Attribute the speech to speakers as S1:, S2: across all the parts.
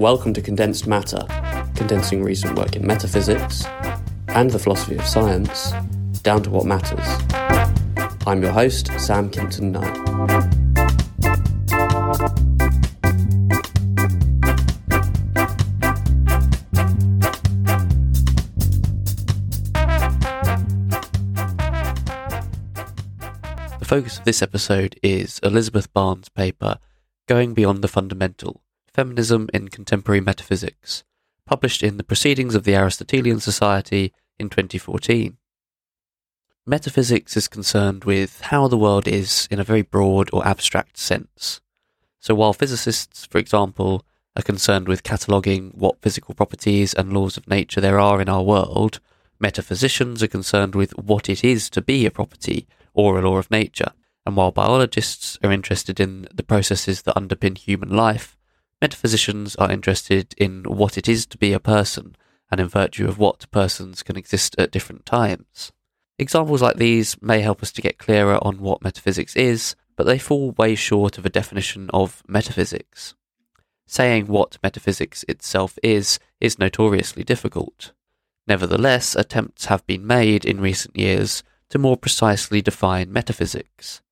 S1: Welcome to Condensed Matter, condensing recent work in metaphysics and the philosophy of science down to what matters. I'm your host, Sam Kinton Knight. focus of this episode is Elizabeth Barnes' paper, Going Beyond the Fundamental Feminism in Contemporary Metaphysics, published in the Proceedings of the Aristotelian Society in 2014. Metaphysics is concerned with how the world is in a very broad or abstract sense. So while physicists, for example, are concerned with cataloguing what physical properties and laws of nature there are in our world, metaphysicians are concerned with what it is to be a property or a law of nature. And while biologists are interested in the processes that underpin human life, metaphysicians are interested in what it is to be a person and in virtue of what persons can exist at different times. Examples like these may help us to get clearer on what metaphysics is, but they fall way short of a definition of metaphysics. Saying what metaphysics itself is is notoriously difficult. Nevertheless, attempts have been made in recent years to more precisely define metaphysics.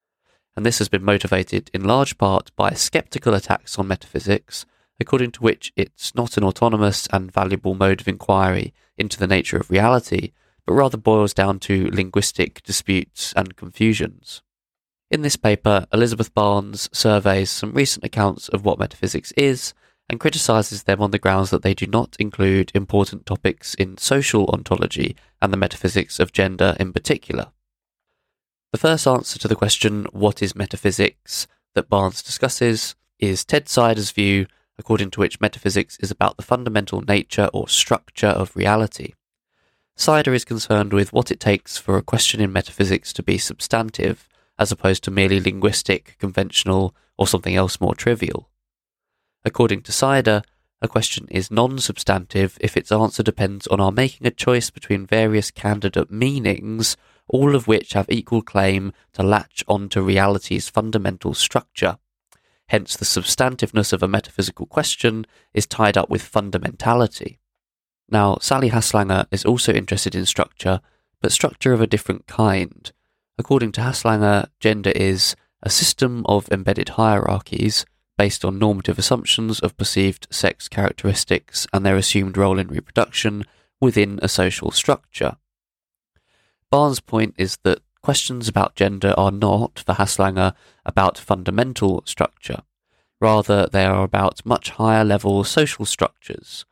S1: And this has been motivated in large part by skeptical attacks on metaphysics, according to which it's not an autonomous and valuable mode of inquiry into the nature of reality, but rather boils down to linguistic disputes and confusions. In this paper, Elizabeth Barnes surveys some recent accounts of what metaphysics is and criticizes them on the grounds that they do not include important topics in social ontology and the metaphysics of gender in particular. The first answer to the question, what is metaphysics, that Barnes discusses, is Ted Sider's view, according to which metaphysics is about the fundamental nature or structure of reality. Sider is concerned with what it takes for a question in metaphysics to be substantive, as opposed to merely linguistic, conventional, or something else more trivial. According to Sider, a question is non substantive if its answer depends on our making a choice between various candidate meanings, all of which have equal claim to latch onto reality's fundamental structure. Hence, the substantiveness of a metaphysical question is tied up with fundamentality. Now, Sally Haslanger is also interested in structure, but structure of a different kind. According to Haslanger, gender is a system of embedded hierarchies based on normative assumptions of perceived sex characteristics and their assumed role in reproduction within a social structure. Barnes' point is that questions about gender are not, for Haslanger, about fundamental structure. Rather, they are about much higher level social structures.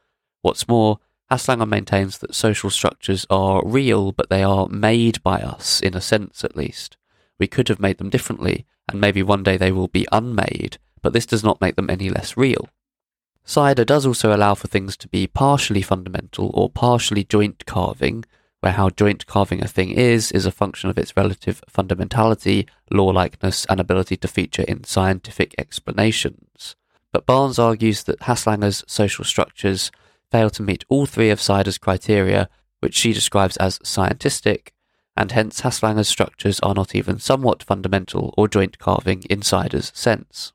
S1: What's more, Haslanger maintains that social structures are real, but they are made by us, in a sense at least. We could have made them differently, and maybe one day they will be unmade, but this does not make them any less real. Sider does also allow for things to be partially fundamental or partially joint carving, where how joint carving a thing is is a function of its relative fundamentality, law likeness, and ability to feature in scientific explanations. But Barnes argues that Haslanger's social structures fail to meet all three of Sider's criteria, which she describes as scientistic, and hence Haslanger's structures are not even somewhat fundamental or joint carving in Sider's sense.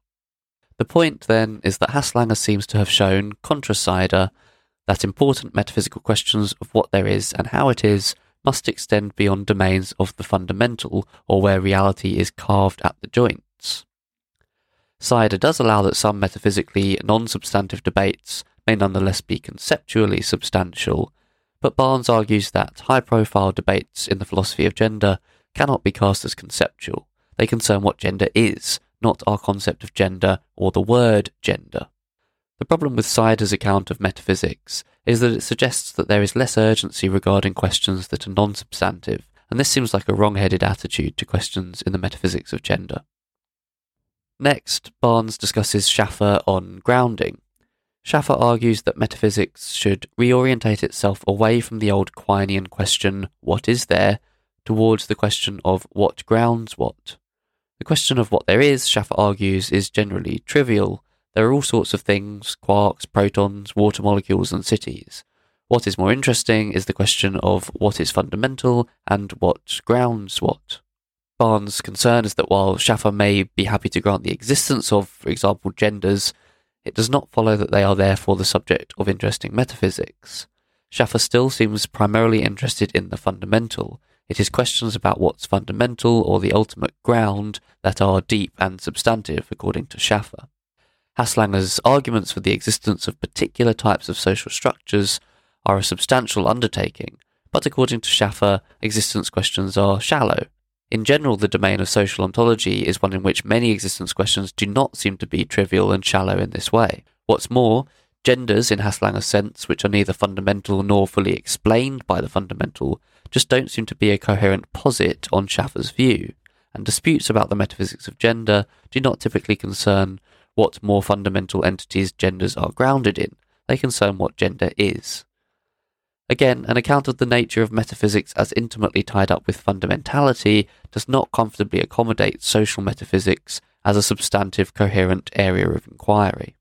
S1: The point, then, is that Haslanger seems to have shown, contra Sider, that important metaphysical questions of what there is and how it is must extend beyond domains of the fundamental, or where reality is carved at the joints. Sider does allow that some metaphysically non substantive debates may nonetheless be conceptually substantial, but Barnes argues that high profile debates in the philosophy of gender cannot be cast as conceptual. They concern what gender is, not our concept of gender or the word gender. The problem with Sider's account of metaphysics is that it suggests that there is less urgency regarding questions that are non substantive, and this seems like a wrong headed attitude to questions in the metaphysics of gender. Next, Barnes discusses Schaffer on grounding. Schaffer argues that metaphysics should reorientate itself away from the old Quinean question, what is there, towards the question of what grounds what. The question of what there is, Schaffer argues, is generally trivial. There are all sorts of things quarks, protons, water molecules, and cities. What is more interesting is the question of what is fundamental and what grounds what. Barnes' concern is that while Schaffer may be happy to grant the existence of, for example, genders, it does not follow that they are therefore the subject of interesting metaphysics. Schaffer still seems primarily interested in the fundamental. It is questions about what's fundamental or the ultimate ground that are deep and substantive, according to Schaffer. Haslanger's arguments for the existence of particular types of social structures are a substantial undertaking, but according to Schaffer, existence questions are shallow. In general, the domain of social ontology is one in which many existence questions do not seem to be trivial and shallow in this way. What's more, genders in Haslanger's sense, which are neither fundamental nor fully explained by the fundamental, just don't seem to be a coherent posit on Schaffer's view, and disputes about the metaphysics of gender do not typically concern what more fundamental entities genders are grounded in, they concern what gender is. Again, an account of the nature of metaphysics as intimately tied up with fundamentality does not comfortably accommodate social metaphysics as a substantive, coherent area of inquiry.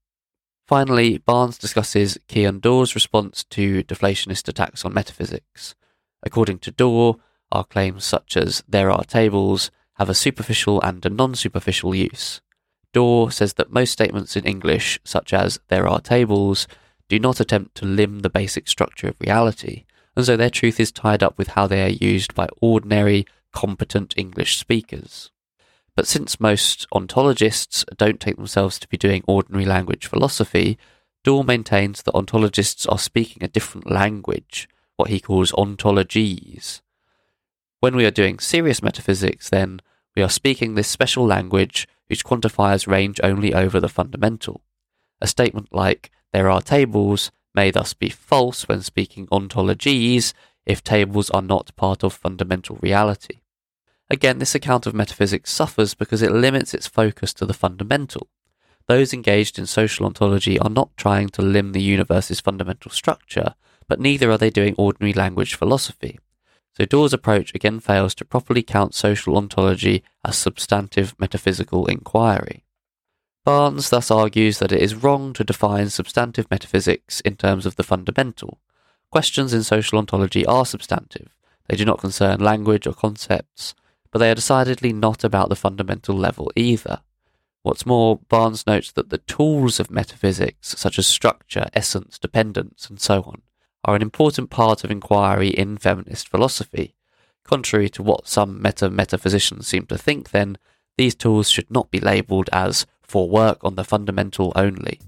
S1: Finally, Barnes discusses Cian Dorr's response to deflationist attacks on metaphysics. According to Dorr, our claims such as there are tables have a superficial and a non superficial use. Dorr says that most statements in English, such as there are tables, do not attempt to limn the basic structure of reality, and so their truth is tied up with how they are used by ordinary, competent English speakers. But since most ontologists don't take themselves to be doing ordinary language philosophy, Dorr maintains that ontologists are speaking a different language, what he calls Ontologese. When we are doing serious metaphysics, then, we are speaking this special language whose quantifiers range only over the fundamental. A statement like, there are tables may thus be false when speaking Ontologese if tables are not part of fundamental reality. Again, this account of metaphysics suffers because it limits its focus to the fundamental. Those engaged in social ontology are not trying to limn the universe's fundamental structure, but neither are they doing ordinary language philosophy. So Dorr's approach again fails to properly count social ontology as substantive metaphysical inquiry. Barnes thus argues that it is wrong to define substantive metaphysics in terms of the fundamental. Questions in social ontology are substantive. They do not concern language or concepts, but they are decidedly not about the fundamental level either. What's more, Barnes notes that the tools of metaphysics, such as structure, essence, dependence, and so on, are an important part of inquiry in feminist philosophy. Contrary to what some meta metaphysicians seem to think, then, these tools should not be labelled as for work on the fundamental only.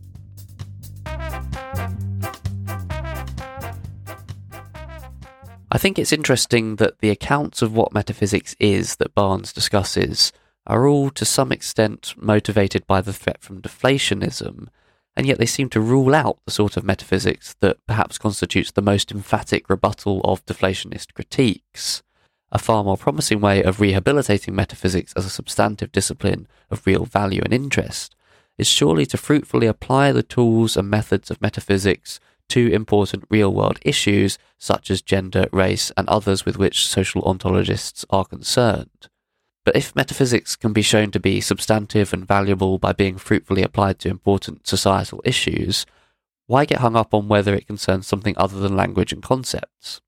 S1: I think it's interesting that the accounts of what metaphysics is that Barnes discusses are all to some extent motivated by the threat from deflationism, and yet they seem to rule out the sort of metaphysics that perhaps constitutes the most emphatic rebuttal of deflationist critiques. A far more promising way of rehabilitating metaphysics as a substantive discipline of real value and interest is surely to fruitfully apply the tools and methods of metaphysics to important real world issues such as gender, race, and others with which social ontologists are concerned. But if metaphysics can be shown to be substantive and valuable by being fruitfully applied to important societal issues, why get hung up on whether it concerns something other than language and concepts?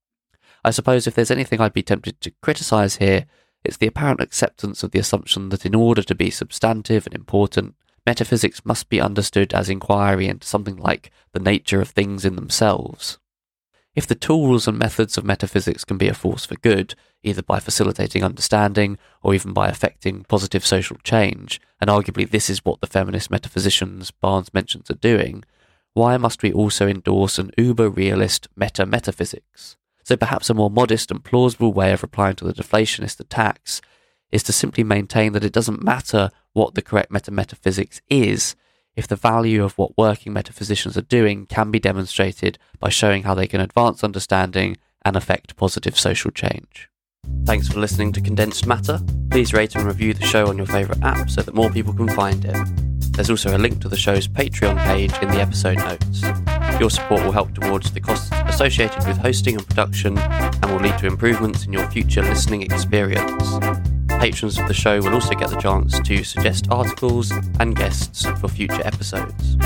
S1: I suppose if there's anything I'd be tempted to criticise here, it's the apparent acceptance of the assumption that in order to be substantive and important, metaphysics must be understood as inquiry into something like the nature of things in themselves. If the tools and methods of metaphysics can be a force for good, either by facilitating understanding or even by affecting positive social change, and arguably this is what the feminist metaphysicians Barnes mentions are doing, why must we also endorse an uber realist meta metaphysics? So perhaps a more modest and plausible way of replying to the deflationist attacks is to simply maintain that it doesn't matter what the correct meta metaphysics is if the value of what working metaphysicians are doing can be demonstrated by showing how they can advance understanding and affect positive social change. Thanks for listening to Condensed Matter. Please rate and review the show on your favourite app so that more people can find it. There's also a link to the show's Patreon page in the episode notes. Your support will help towards the costs associated with hosting and production and will lead to improvements in your future listening experience. Patrons of the show will also get the chance to suggest articles and guests for future episodes.